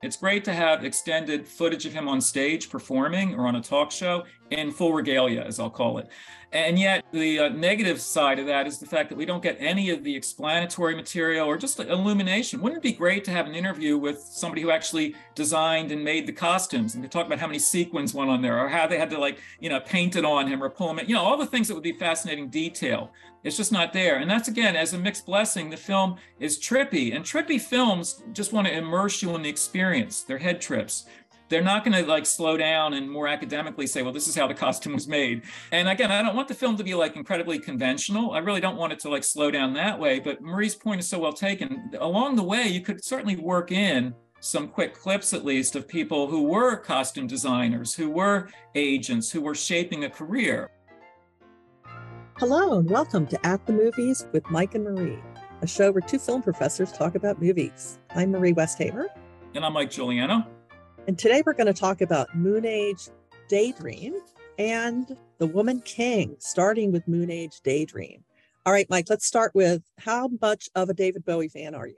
It's great to have extended footage of him on stage performing or on a talk show in full regalia, as I'll call it. And yet, the uh, negative side of that is the fact that we don't get any of the explanatory material or just illumination. Wouldn't it be great to have an interview with somebody who actually designed and made the costumes and to talk about how many sequins went on there or how they had to, like, you know, paint it on him or pull him in, you know, all the things that would be fascinating detail. It's just not there. And that's again, as a mixed blessing, the film is trippy. And trippy films just want to immerse you in the experience. They're head trips they're not going to like slow down and more academically say well this is how the costume was made. And again i don't want the film to be like incredibly conventional. I really don't want it to like slow down that way but marie's point is so well taken. Along the way you could certainly work in some quick clips at least of people who were costume designers who were agents who were shaping a career. Hello and welcome to at the movies with mike and marie a show where two film professors talk about movies. I'm marie westhaver. And i'm mike giuliano and today we're going to talk about Moonage Daydream and The Woman King, starting with Moonage Daydream. All right, Mike, let's start with how much of a David Bowie fan are you?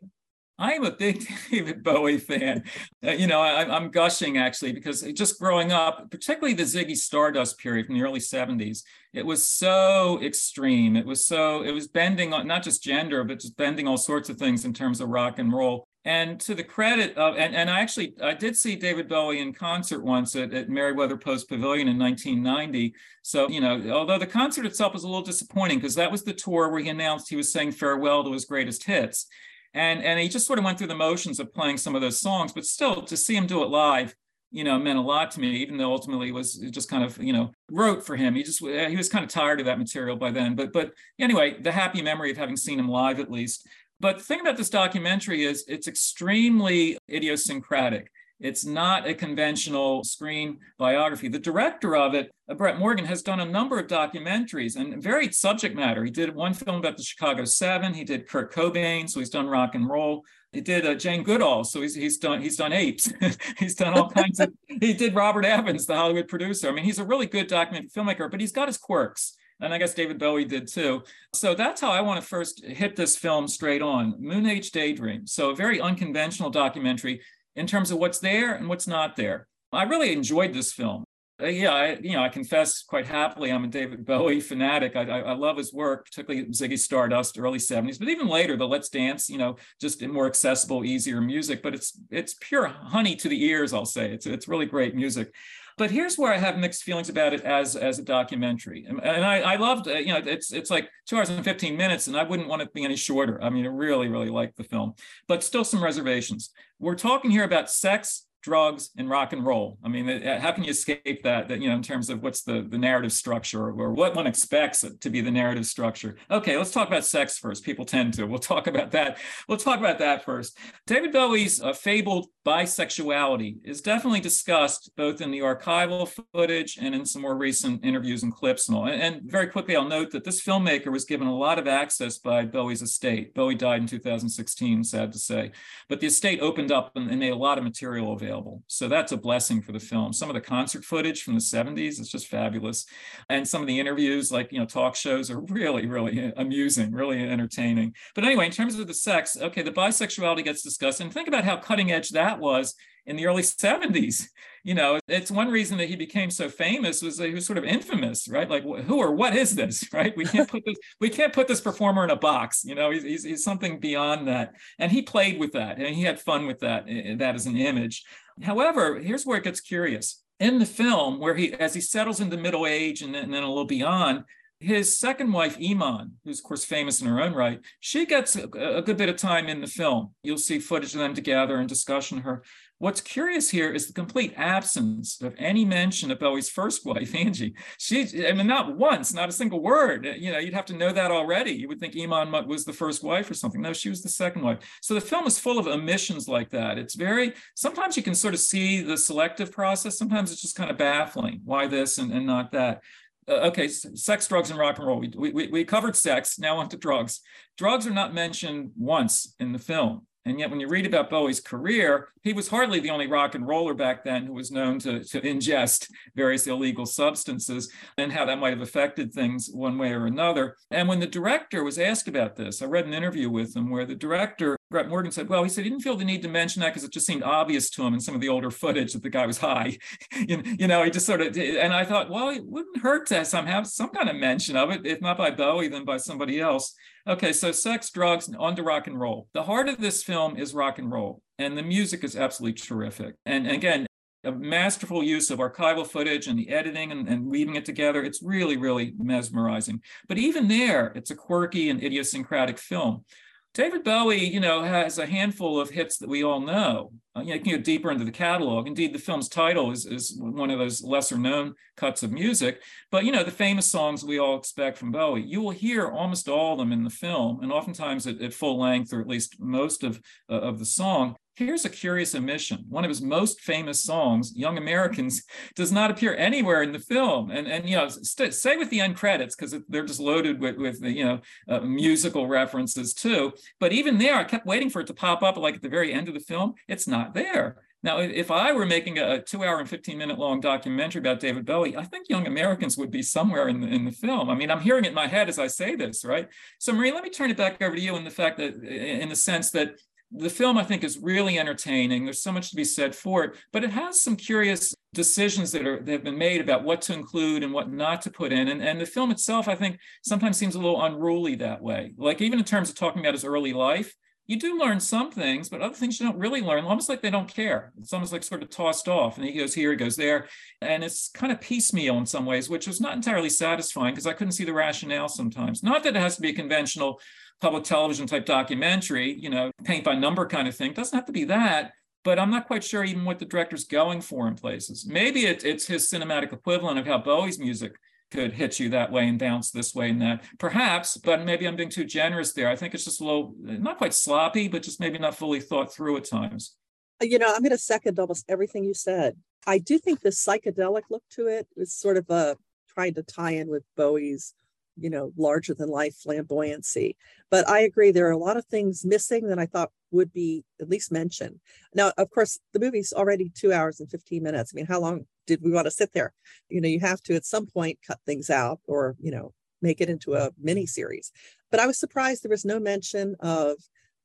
I am a big David Bowie fan. Uh, you know, I, am gushing actually because just growing up, particularly the Ziggy Stardust period from the early 70s, it was so extreme. It was so, it was bending on not just gender, but just bending all sorts of things in terms of rock and roll. And to the credit of, and, and I actually, I did see David Bowie in concert once at, at Merriweather Post Pavilion in 1990. So, you know, although the concert itself was a little disappointing because that was the tour where he announced he was saying farewell to his greatest hits. And, and he just sort of went through the motions of playing some of those songs, but still to see him do it live, you know, meant a lot to me, even though ultimately it was just kind of, you know, rote for him. He just, he was kind of tired of that material by then. But, but anyway, the happy memory of having seen him live at least. But the thing about this documentary is it's extremely idiosyncratic. It's not a conventional screen biography. The director of it, uh, Brett Morgen, has done a number of documentaries and varied subject matter. He did one film about the Chicago Seven. He did Kurt Cobain, so he's done rock and roll. He did uh, Jane Goodall, so he's he's done he's done apes. he's done all kinds of. He did Robert Evans, the Hollywood producer. I mean, he's a really good documentary filmmaker, but he's got his quirks and I guess David Bowie did too. So that's how I want to first hit this film straight on Moonage Daydream. So a very unconventional documentary in terms of what's there and what's not there. I really enjoyed this film. Uh, yeah, I, you know, I confess quite happily I'm a David Bowie fanatic. I, I, I, love his work, particularly Ziggy Stardust, early '70s, but even later, the Let's Dance, you know, just more accessible, easier music. But it's it's pure honey to the ears. I'll say it's it's really great music. But here's where I have mixed feelings about it as as a documentary, and, and I, I loved, uh, you know, it's it's like two hours and 15 minutes, and I wouldn't want it to be any shorter. I mean, I really really like the film, but still some reservations. We're talking here about sex, drugs and rock and roll. I mean, uh, how can you escape that? That you know, in terms of what's the the narrative structure or what one expects to be the narrative structure. Okay, let's talk about sex first. People tend to. We'll talk about that. We'll talk about that first. David Bowie's uh, fabled bisexuality is definitely discussed both in the archival footage and in some more recent interviews and clips and all. And, and very quickly, I'll note that this filmmaker was given a lot of access by Bowie's estate. Bowie died in 2016, sad to say, but the estate opened up and, and made a lot of material available available. So that's a blessing for the film. Some of the concert footage from the 70s is just fabulous. And some of the interviews, like, you know, talk shows are really, really amusing, really entertaining. But anyway, in terms of the sex, okay, the bisexuality gets discussed. And think about how cutting edge that was in the early 70s. You know, it's one reason that he became so famous was that he was sort of infamous, right? Like who or what is this, right? We can't put this we can't put this performer in a box. You know, he's, he's, he's something beyond that. And he played with that and he had fun with that, eh, that as an image. However, here's where it gets curious. In the film, where he, as he settles into middle age and then, and then a little beyond, his second wife, Iman, who's of course famous in her own right, she gets a, a, good bit of time in the film. You'll see footage of them together and discussion her. What's curious here is the complete absence of any mention of Bowie's first wife, Angie. She, I mean, not once, not a single word. You know, you'd have to know that already. You would think Iman was the first wife or something. No, she was the second wife. So the film is full of omissions like that. It's very, sometimes you can sort of see the selective process. Sometimes it's just kind of baffling. Why this and, and not that? Uh, okay, sex, drugs, and rock and roll. We, we, we covered sex, now on to drugs. Drugs are not mentioned once in the film. And yet, when you read about Bowie's career, he was hardly the only rock and roller back then who was known to, to ingest various illegal substances and how that might have affected things one way or another. And when the director was asked about this, I read an interview with him where the director Brett Morgen said, well, he said he didn't feel the need to mention that because it just seemed obvious to him in some of the older footage that the guy was high. you, you know, he just sort of, and I thought, well, it wouldn't hurt to somehow some kind of mention of it, if not by Bowie, then by somebody else. Okay, so sex, drugs, on to rock and roll. The heart of this film is rock and roll, and the music is absolutely terrific. And, and again, a masterful use of archival footage and the editing and, and, weaving it together. It's really, really mesmerizing. But even there, it's a quirky and idiosyncratic film. David Bowie, you know, has a handful of hits that we all know. Uh, you, know, you can go deeper into the catalog. Indeed, the film's title is, is one of those lesser known cuts of music. But, you know, the famous songs we all expect from Bowie, you will hear almost all of them in the film, and oftentimes at, at full length, or at least most of, uh, of the song. Here's a curious omission. One of his most famous songs, Young Americans, does not appear anywhere in the film. And, and you know, st- say with the end credits, because they're just loaded with, with you know, uh, musical references too. But even there, I kept waiting for it to pop up like at the very end of the film. It's not there. Now, if I were making a two hour and 15 minute long documentary about David Bowie, I think Young Americans would be somewhere in the, in the film. I mean, I'm hearing it in my head as I say this, right? So, Marie, let me turn it back over to you in the fact that, in the sense that the film i think is really entertaining there's so much to be said for it but it has some curious decisions that are that have been made about what to include and what not to put in and, and the film itself i think sometimes seems a little unruly that way like even in terms of talking about his early life you do learn some things, but other things you don't really learn, almost like they don't care. It's almost like sort of tossed off. And he goes here, he goes there. And it's kind of piecemeal in some ways, which is not entirely satisfying because I couldn't see the rationale sometimes. Not that it has to be conventional public television type documentary, you know, paint by number kind of thing. Doesn't have to be that. But I'm not quite sure even what the director's going for in places. Maybe it, it's his cinematic equivalent of how Bowie's music could hit you that way and bounce this way and that. Perhaps, but maybe I'm being too generous there. I think it's just a little, not quite sloppy, but just maybe not fully thought through at times. Uh, you know, I'm going to second almost everything you said. I do think the psychedelic look to it is sort of a trying to tie in with Bowie's, you know, larger than life flamboyancy. But I agree, there are a lot of things missing that I thought would be at least mentioned. Now, of course, the movie's already two hours and 15 minutes. I mean, how long did we want to sit there? You know, you have to at some point cut things out or, you know, make it into a mini series. But I was surprised there was no mention of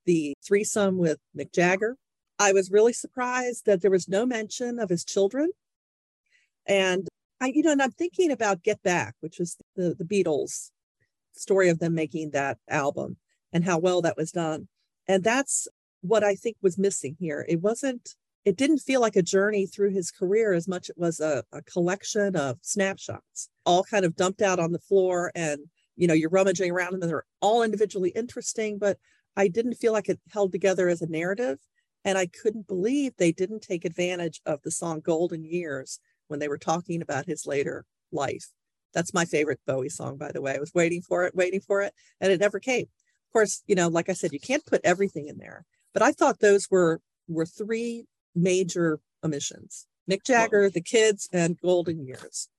the threesome with Mick Jagger. I was really surprised that there was no mention of his children. And I, you know, and I'm thinking about Get Back, which was the, the Beatles story of them making that album and how well that was done. And that's what I think was missing here. It wasn't it didn't feel like a journey through his career as much it was a, a, collection of snapshots all kind of dumped out on the floor and you know you're rummaging around and they're all individually interesting but i didn't feel like it held together as a narrative and i couldn't believe they didn't take advantage of the song golden years when they were talking about his later life that's my favorite bowie song by the way i was waiting for it waiting for it and it never came of course you know like i said you can't put everything in there but i thought those were were three major omissions Mick Jagger, the kids, and Golden Years.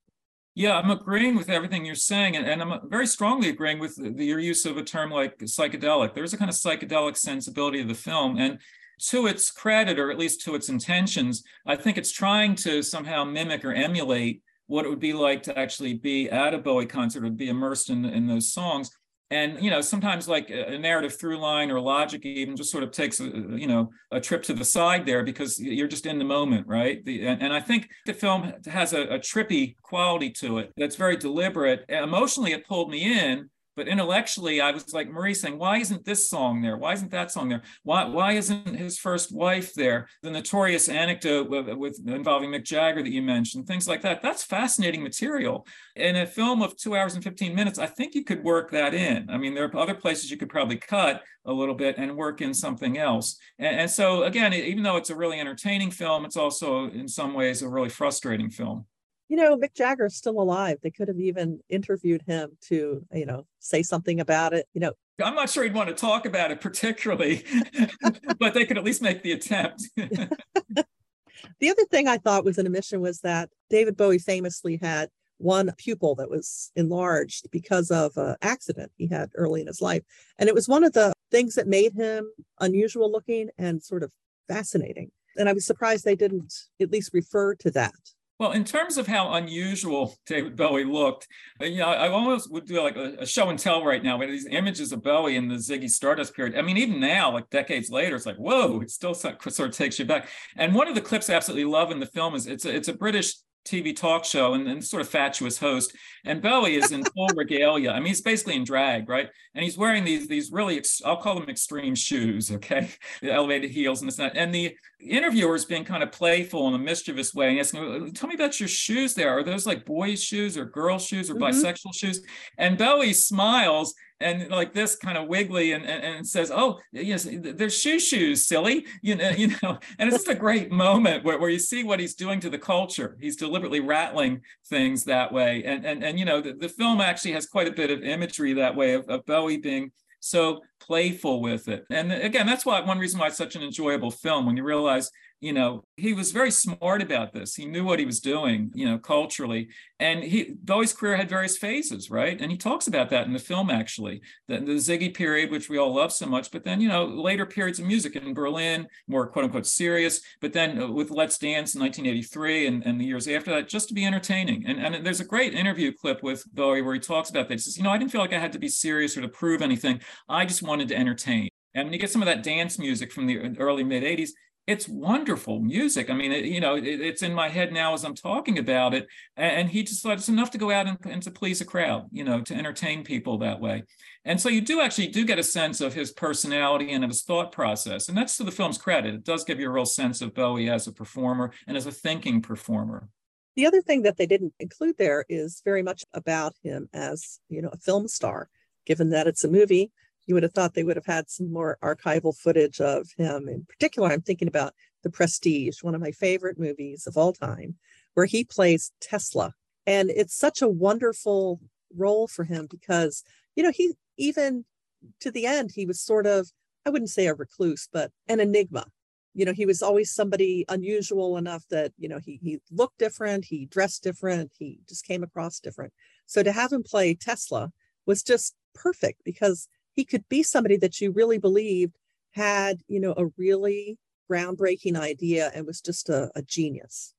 Yeah, I'm agreeing with everything you're saying, and, and I'm uh, very strongly agreeing with the, your use of a term like psychedelic. There's a kind of psychedelic sensibility of the film, and to its credit, or at least to its intentions, I think it's trying to somehow mimic or emulate what it would be like to actually be at a Bowie concert or be immersed in, in those songs. And you know sometimes like a narrative through line or logic even just sort of takes a, you know a trip to the side there because you're just in the moment right? The, and, and i think the film has a, a trippy quality to it that's very deliberate. Emotionally it pulled me in but intellectually, I was like Marie saying, why isn't this song there? Why isn't that song there? Why, why isn't his first wife there? The notorious anecdote with, with involving Mick Jagger that you mentioned, things like that. That's fascinating material. In a film of two hours and 15 minutes, I think you could work that in. I mean, there are other places you could probably cut a little bit and work in something else. And, and so again, even though it's a really entertaining film, it's also in some ways a really frustrating film you know, Mick Jagger's still alive. They could have even interviewed him to, you know, say something about it. You know, I'm not sure he'd want to talk about it particularly, but they could at least make the attempt. the other thing I thought was an omission was that David Bowie famously had one pupil that was enlarged because of an accident he had early in his life. And it was one of the things that made him unusual looking and sort of fascinating. And I was surprised they didn't at least refer to that Well, in terms of how unusual David Bowie looked, uh, you know, I almost would do like a, a, show and tell right now with these images of Bowie in the Ziggy Stardust period. I mean, even now, like decades later, it's like, whoa, it still sort of takes you back. And one of the clips I absolutely love in the film is it's a, it's a British TV talk show and, and sort of fatuous host. And Bowie is in full regalia. I mean, he's basically in drag, right? And he's wearing these these really, ex- I'll call them extreme shoes, okay, the elevated heels and this and that. And the interviewer is being kind of playful in a mischievous way and asking, "Tell me about your shoes. There are those like boys' shoes or girls' shoes or mm-hmm. bisexual shoes?" And Bowie smiles and like this kind of wiggly and, and, and says, oh, yes, they're shoe shoes, silly, you know, you know, and it's just a great moment where, where you see what he's doing to the culture. He's deliberately rattling things that way. And, and, and you know, the, the film actually has quite a bit of imagery that way of, of Bowie being so playful with it. And again, that's why one reason why it's such an enjoyable film when you realize you know, he was very smart about this. He knew what he was doing, you know, culturally. And he Bowie's career had various phases, right? And he talks about that in the film, actually. The, the Ziggy period, which we all love so much, but then, you know, later periods of music in Berlin, more quote unquote serious, but then uh, with Let's Dance in 1983 and, and the years after that, just to be entertaining. And, and there's a great interview clip with Bowie where he talks about that. He says, you know, I didn't feel like I had to be serious or to prove anything. I just wanted to entertain. And when you get some of that dance music from the early mid 80s, it's wonderful music. I mean, it, you know, it, it's in my head now as I'm talking about it. And he just thought it's enough to go out and, and, to please a crowd, you know, to entertain people that way. And so you do actually do get a sense of his personality and of his thought process. And that's to the film's credit. It does give you a real sense of Bowie as a performer and as a thinking performer. The other thing that they didn't include there is very much about him as, you know, a film star, given that it's a movie you would have thought they would have had some more archival footage of him. In particular, I'm thinking about The Prestige, one of my favorite movies of all time, where he plays Tesla. And it's such a wonderful role for him because, you know, he even to the end, he was sort of, I wouldn't say a recluse, but an enigma. You know, he was always somebody unusual enough that, you know, he, he looked different, he dressed different, he just came across different. So to have him play Tesla was just perfect because he could be somebody that you really believed had, you know, a really groundbreaking idea and was just a, a genius.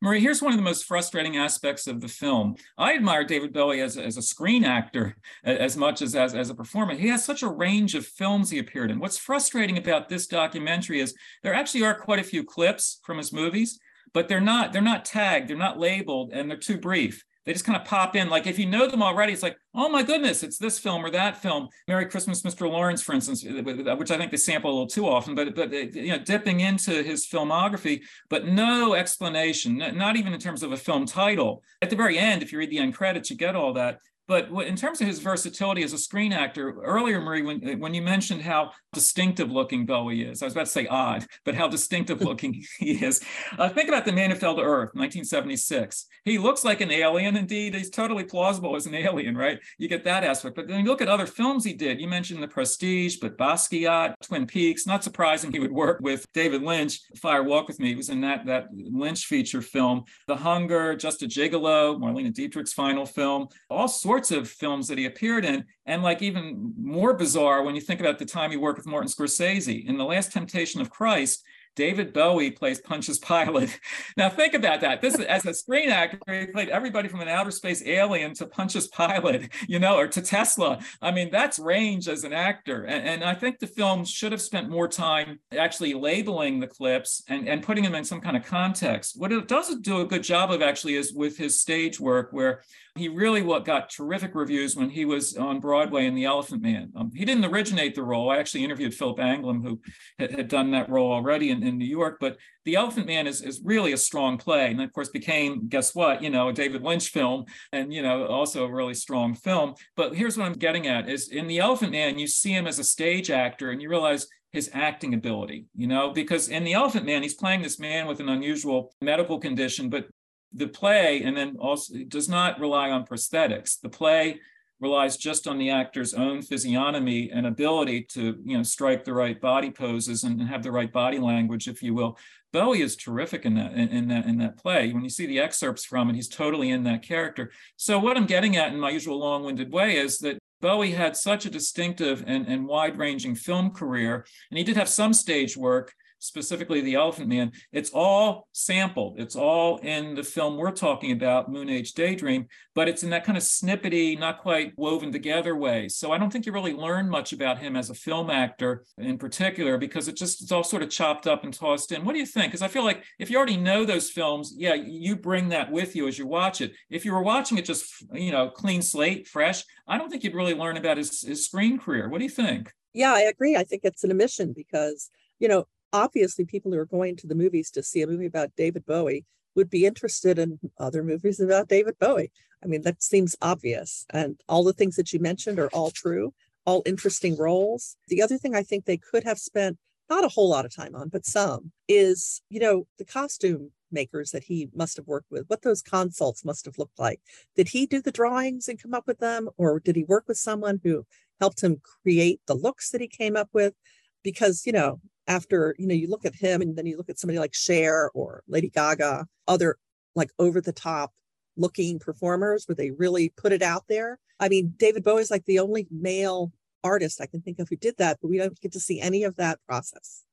Marie, here's one of the most frustrating aspects of the film. I admire David Bowie as, as a screen actor as much as, as as a performer. He has such a range of films he appeared in. What's frustrating about this documentary is there actually are quite a few clips from his movies, but they're not they're not tagged, they're not labeled, and they're too brief they just kind of pop in. Like if you know them already, it's like, oh my goodness, it's this film or that film. Merry Christmas, Mr. Lawrence, for instance, uh, uh, which I think they sample a little too often, but but uh, you know, dipping into his filmography, but no explanation, not even in terms of a film title. At the very end, if you read the end credits, you get all that. But in terms of his versatility as a screen actor, earlier, Marie, when, when you mentioned how distinctive looking Bowie is, I was about to say odd, but how distinctive looking he is. Uh, think about The Man Who Fell to Earth, 1976. He looks like an alien, indeed. He's totally plausible as an alien, right? You get that aspect. But then you look at other films he did. You mentioned The Prestige, but Basquiat, Twin Peaks. Not surprising he would work with David Lynch. Fire Walk with Me he was in that, that Lynch feature film. The Hunger, Just a Gigolo, Marlene Dietrich's final film. All sorts sorts of films that he appeared in. And like even more bizarre when you think about the time he worked with Martin Scorsese in The Last Temptation of Christ, David Bowie plays Pontius Pilate. Now think about that. This is as a screen actor, he played everybody from an outer space alien to Pontius Pilate, you know, or to Tesla. I mean, that's range as an actor. And, and I think the film should have spent more time actually labeling the clips and, and putting them in some kind of context. What it doesn't do a good job of actually is with his stage work, where he really what got terrific reviews when he was on Broadway in The Elephant Man. Um, he didn't originate the role. I actually interviewed Philip Anglim, who had, had done that role already in, in New York. But The Elephant Man is, is really a strong play. And of course became, guess what, you know, a David Lynch film and, you know, also a really strong film. But here's what I'm getting at is in The Elephant Man, you see him as a stage actor and you realize his acting ability, you know, because in The Elephant Man, he's playing this man with an unusual medical condition, but the play and then also does not rely on prosthetics. The play relies just on the actor's own physiognomy and ability to you know strike the right body poses and have the right body language if you will. Bowie is terrific in that in, in, that in that play. When you see the excerpts from it he's totally in that character. So what i'm getting at in my usual long-winded way is that bowie had such a distinctive and, and wide-ranging film career and he did have some stage work specifically the Elephant Man, it's all sampled. It's all in the film we're talking about, Moonage Daydream, but it's in that kind of snippety, not quite woven together way. So I don't think you really learn much about him as a film actor in particular because it just it's all sort of chopped up and tossed in. What do you think? Because I feel like if you already know those films, yeah, you bring that with you as you watch it. If you were watching it just you know clean slate, fresh, I don't think you'd really learn about his, his screen career. What do you think? Yeah, I agree. I think it's an omission because, you know, obviously people who are going to the movies to see a movie about David Bowie would be interested in other movies about David Bowie. I mean, that seems obvious. And all the things that you mentioned are all true, all interesting roles. The other thing I think they could have spent not a whole lot of time on, but some is, you know, the costume makers that he must have worked with, what those consults must have looked like. Did he do the drawings and come up with them, or did he work with someone who helped him create the looks that he came up with? Because, you know, after, you know, you look at him and then you look at somebody like Cher or Lady Gaga, other like over the top looking performers where they really put it out there. I mean, David Bowie is like the only male artist I can think of who did that, but we don't get to see any of that process.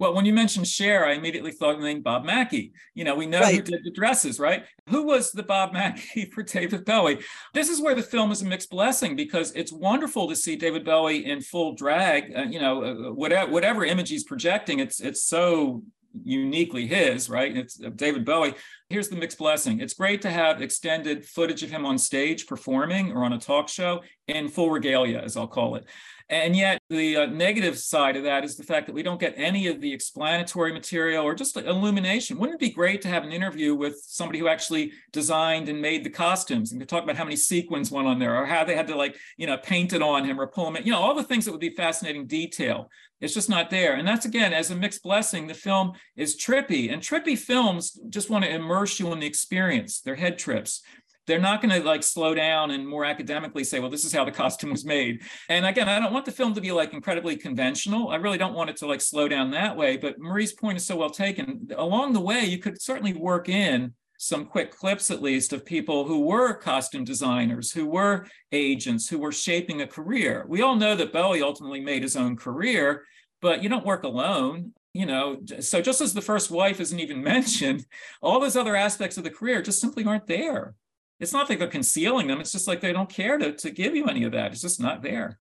Well, when you mentioned Cher, I immediately thought of the name Bob Mackie. You know, we know right. who did the dresses, right? Who was the Bob Mackie for David Bowie? This is where the film is a mixed blessing because it's wonderful to see David Bowie in full drag. Uh, you know, uh, whatever whatever image he's projecting, it's it's so uniquely his, right? It's uh, David Bowie. Here's the mixed blessing. It's great to have extended footage of him on stage performing or on a talk show in full regalia, as I'll call it. And yet, the uh, negative side of that is the fact that we don't get any of the explanatory material or just illumination. Wouldn't it be great to have an interview with somebody who actually designed and made the costumes and could talk about how many sequins went on there or how they had to, like, you know, paint it on him or pull him in, you know, all the things that would be fascinating detail. It's just not there. And that's again, as a mixed blessing, the film is trippy. And trippy films just want to immerse you in the experience. They're head trips they're not going to like slow down and more academically say, well, this is how the costume was made. And again, I don't want the film to be like incredibly conventional. I really don't want it to like slow down that way. But Marie's point is so well taken. Along the way, you could certainly work in some quick clips at least of people who were costume designers, who were agents, who were shaping a career. We all know that Bowie ultimately made his own career, but you don't work alone. You know, so just as the first wife isn't even mentioned, all those other aspects of the career just simply aren't there it's not like they're concealing them. It's just like they don't care to, to give you any of that. It's just not there.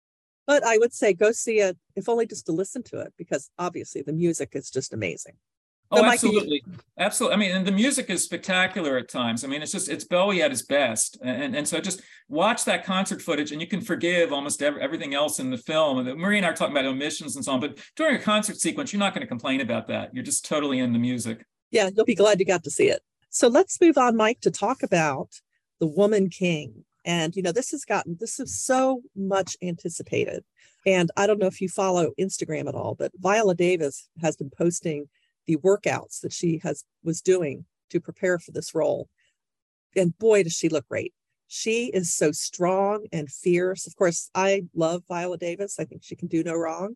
But I would say go see it, if only just to listen to it, because obviously the music is just amazing. Oh, absolutely. Absolutely. I mean, and the music is spectacular at times. I mean, it's just, it's Bowie at his best. And, and so just watch that concert footage and you can forgive almost every, everything else in the film. And Marie and I are talking about omissions and so on, but during a concert sequence, you're not going to complain about that. You're just totally in the music. Yeah, you'll be glad you got to see it. So let's move on, Mike, to talk about the woman king. And, you know, this has gotten, this is so much anticipated. And I don't know if you follow Instagram at all, but Viola Davis has been posting the workouts that she has was doing to prepare for this role. And boy, does she look great. She is so strong and fierce. Of course, I love Viola Davis. I think she can do no wrong.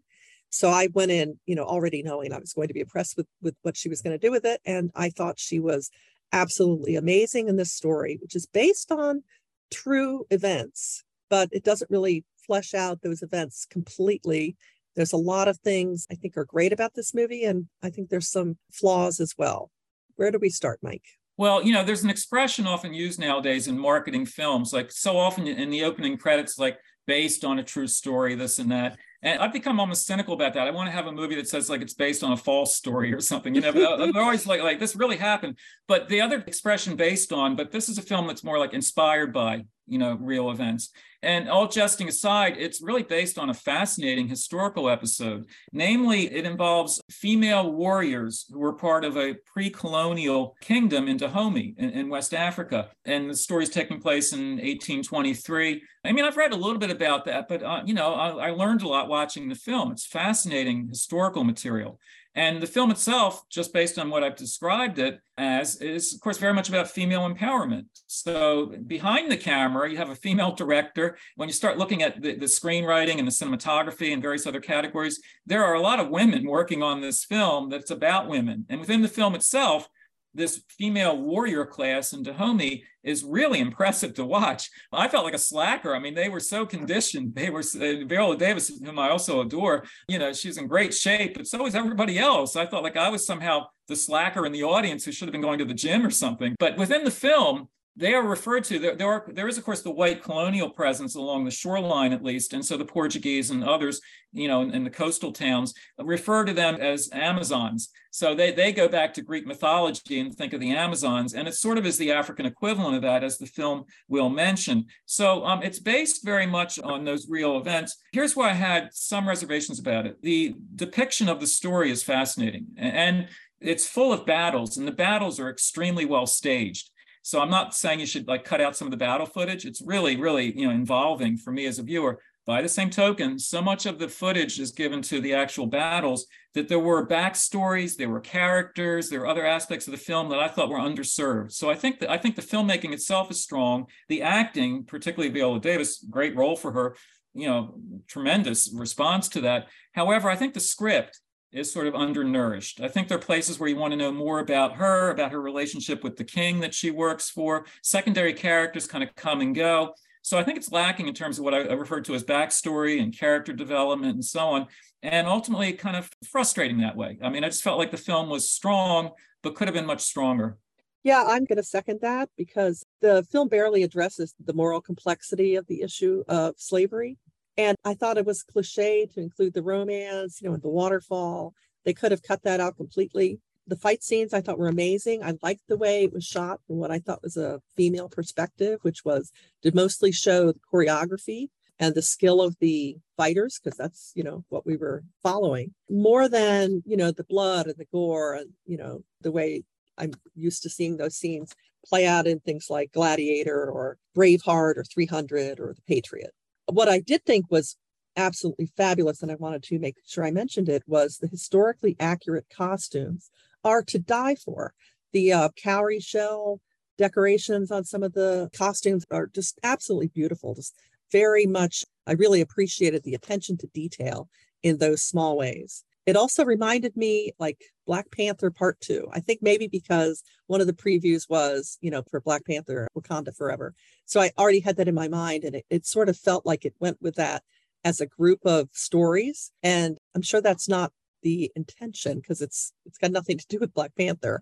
So I went in, you know, already knowing I was going to be impressed with with what she was going to do with it. And I thought she was absolutely amazing in this story, which is based on true events, but it doesn't really flesh out those events completely. There's a lot of things I think are great about this movie, and I think there's some flaws as well. Where do we start, Mike? Well, you know, there's an expression often used nowadays in marketing films, like so often in the opening credits, like based on a true story, this and that. And I've become almost cynical about that. I want to have a movie that says like it's based on a false story or something. You know, they're always like like this really happened. But the other expression based on, but this is a film that's more like inspired by you know real events. And all jesting aside, it's really based on a fascinating historical episode. Namely, it involves female warriors who were part of a pre colonial kingdom in Dahomey in, in, West Africa. And the story is taking place in 1823. I mean, I've read a little bit about that, but, uh, you know, I, I learned a lot watching the film. It's fascinating historical material. And the film itself, just based on what I've described it as, is of course very much about female empowerment. So behind the camera, you have a female director. When you start looking at the, the screenwriting and the cinematography and various other categories, there are a lot of women working on this film that's about women. And within the film itself, this female warrior class in Dahomey is really impressive to watch. I felt like a slacker. I mean, they were so conditioned. They were uh, Viola Davis, whom I also adore. You know, she's in great shape, but so is everybody else. I felt like I was somehow the slacker in the audience who should have been going to the gym or something. But within the film, they are referred to there, there are there is of course the white colonial presence along the shoreline at least and so the portuguese and others you know in, in, the coastal towns refer to them as amazons. So they, they go back to greek mythology and think of the amazons and it sort of is the african equivalent of that as the film will mention. So um, it's based very much on those real events. Here's why i had some reservations about it. The depiction of the story is fascinating and it's full of battles and the battles are extremely well staged so I'm not saying you should like cut out some of the battle footage. It's really, really, you know, involving for me as a viewer. By the same token, so much of the footage is given to the actual battles that there were backstories, there were characters, there were other aspects of the film that I thought were underserved. So I think that I think the filmmaking itself is strong. The acting, particularly Viola Davis, great role for her, you know, tremendous response to that. However, I think the script is sort of undernourished. I think there are places where you want to know more about her, about her relationship with the king that she works for. Secondary characters kind of come and go. So I think it's lacking in terms of what I referred to as backstory and character development and so on. And ultimately, kind of frustrating that way. I mean, I just felt like the film was strong, but could have been much stronger. Yeah, I'm going to second that because the film barely addresses the moral complexity of the issue of slavery. And I thought it was cliche to include the romance, you know, the waterfall. They could have cut that out completely. The fight scenes I thought were amazing. I liked the way it was shot from what I thought was a female perspective, which was to mostly show the choreography and the skill of the fighters, because that's, you know, what we were following more than, you know, the blood and the gore and, you know, the way I'm used to seeing those scenes play out in things like Gladiator or Braveheart or 300 or The Patriot what I did think was absolutely fabulous, and I wanted to make sure I mentioned it, was the historically accurate costumes are to die for. The uh, cowrie shell decorations on some of the costumes are just absolutely beautiful. Just very much, I really appreciated the attention to detail in those small ways. It also reminded me like Black Panther Part Two. I think maybe because one of the previews was, you know, for Black Panther Wakanda Forever. So I already had that in my mind, and it, it sort of felt like it went with that as a group of stories. And I'm sure that's not the intention because it's it's got nothing to do with Black Panther.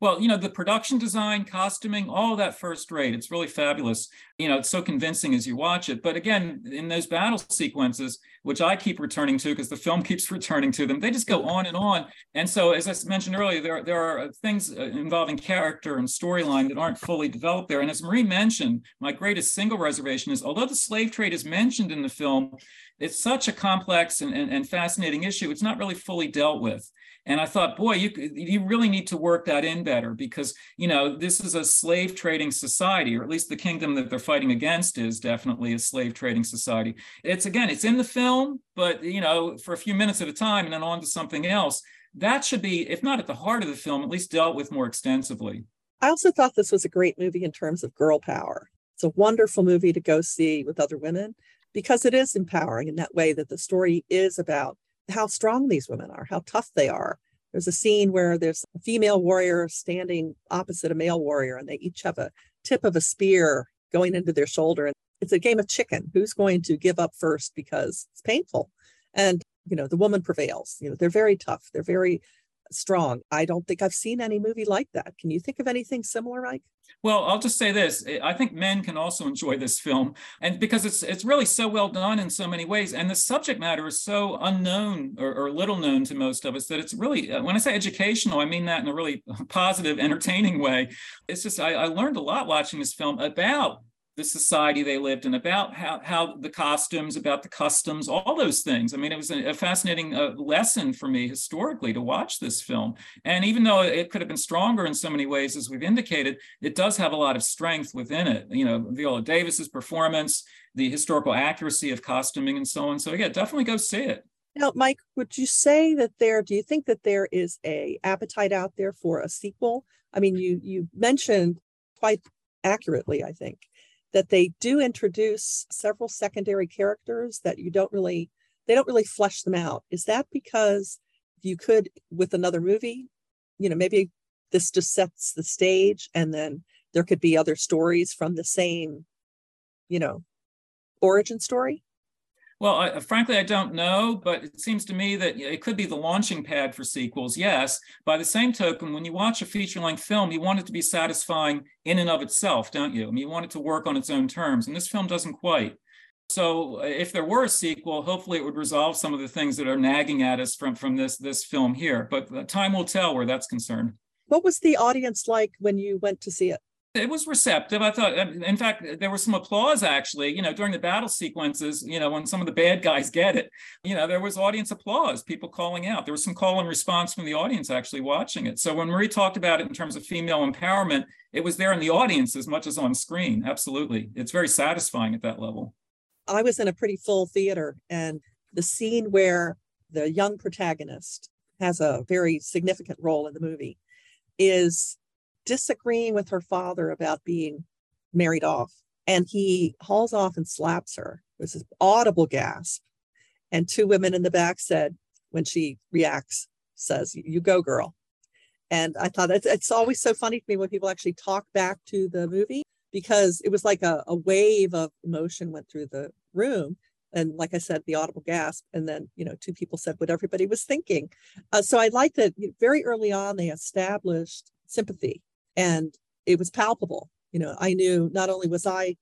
Well, you know, the production design, costuming, all that first rate. It's really fabulous. You know, it's so convincing as you watch it. But again, in those battle sequences, which I keep returning to because the film keeps returning to them, they just go on and on. And so, as I mentioned earlier, there, there are things uh, involving character and storyline that aren't fully developed there. And as Marie mentioned, my greatest single reservation is although the slave trade is mentioned in the film, it's such a complex and, and, and fascinating issue, it's not really fully dealt with. And I thought, boy, you you really need to work that in better because you know this is a slave trading society, or at least the kingdom that they're fighting against is definitely a slave trading society. It's again, it's in the film, but you know, for a few minutes at a time, and then on to something else. That should be, if not at the heart of the film, at least dealt with more extensively. I also thought this was a great movie in terms of girl power. It's a wonderful movie to go see with other women because it is empowering in that way that the story is about how strong these women are, how tough they are. There's a scene where there's a female warrior standing opposite a male warrior, and they each have a tip of a spear going into their shoulder. And it's a game of chicken. Who's going to give up first because it's painful? And, you know, the woman prevails. You know, they're very tough. They're very strong. I don't think I've seen any movie like that. Can you think of anything similar, Mike? Well, I'll just say this. I think men can also enjoy this film. And because it's it's really so well done in so many ways. And the subject matter is so unknown or, or little known to most of us that it's really, uh, when I say educational, I mean that in a really positive, entertaining way. It's just, I, I learned a lot watching this film about the society they lived in, about how, how the costumes, about the customs, all those things. I mean, it was a, a fascinating uh, lesson for me historically to watch this film. And even though it could have been stronger in so many ways, as we've indicated, it does have a lot of strength within it. You know, Viola Davis's performance, the historical accuracy of costuming, and so on. So yeah, definitely go see it. Now, Mike, would you say that there? Do you think that there is a appetite out there for a sequel? I mean, you you mentioned quite accurately, I think, that they do introduce several secondary characters that you don't really they don't really flesh them out is that because you could with another movie you know maybe this just sets the stage and then there could be other stories from the same, you know, origin story? Well, I, frankly, I don't know, but it seems to me that it could be the launching pad for sequels. Yes. By the same token, when you watch a feature length film, you want it to be satisfying in and of itself, don't you? I mean, you want it to work on its own terms, and this film doesn't quite. So, uh, if there were a sequel, hopefully it would resolve some of the things that are nagging at us from from this this film here. But uh, time will tell where that's concerned. What was the audience like when you went to see it? It was receptive. I thought, um, in fact, there was some applause actually, you know, during the battle sequences, you know, when some of the bad guys get it, you know, there was audience applause, people calling out. There was some call and response from the audience actually watching it. So when Marie talked about it in terms of female empowerment, it was there in the audience as much as on screen. Absolutely. It's very satisfying at that level. I was in a pretty full theater and the scene where the young protagonist has a very significant role in the movie is disagreeing with her father about being married off. And he hauls off and slaps her. There's this audible gasp. And two women in the back said, when she reacts, says, You go, girl. And I thought it's, it's always so funny to me when people actually talk back to the movie because it was like a, a wave of emotion went through the room and like i said the audible gasp and then you know two people said what everybody was thinking uh, so i like that very early on they established sympathy and it was palpable. You know i knew not only was i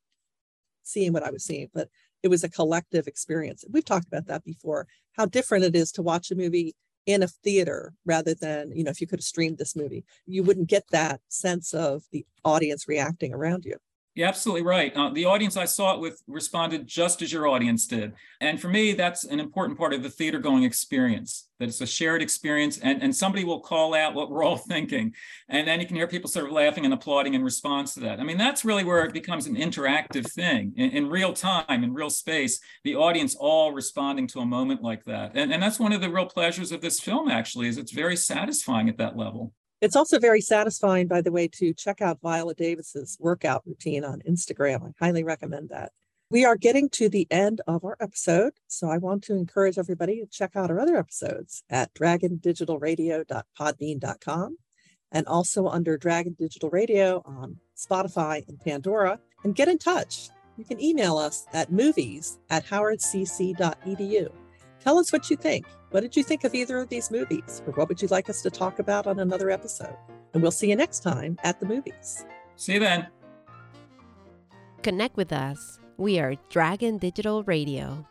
seeing what i was seeing but it was a collective experience. We've talked about that before how different it is to watch a movie in a theater rather than you know if you could have streamed this movie you wouldn't get that sense of the audience reacting around you you're absolutely right. Uh, the audience I saw it with responded just as your audience did. And for me, that's an important part of the theater going experience, that it's a shared experience and, and somebody will call out what we're all thinking. And then you can hear people sort of laughing and applauding in response to that. I mean, that's really where it becomes an interactive thing in, in real time, in real space, the audience all responding to a moment like that. And, and that's one of the real pleasures of this film, actually, is it's very satisfying at that level. It's also very satisfying, by the way, to check out Viola Davis's workout routine on Instagram. I highly recommend that. We are getting to the end of our episode, so I want to encourage everybody to check out our other episodes at dragondigitalradio.podbean.com and also under Dragon Digital Radio on Spotify and Pandora. And get in touch. You can email us at movies at howardcc.edu. Tell us what you think. What did you think of either of these movies? Or what would you like us to talk about on another episode? And we'll see you next time at the movies. See you then. Connect with us. We are Dragon Digital Radio.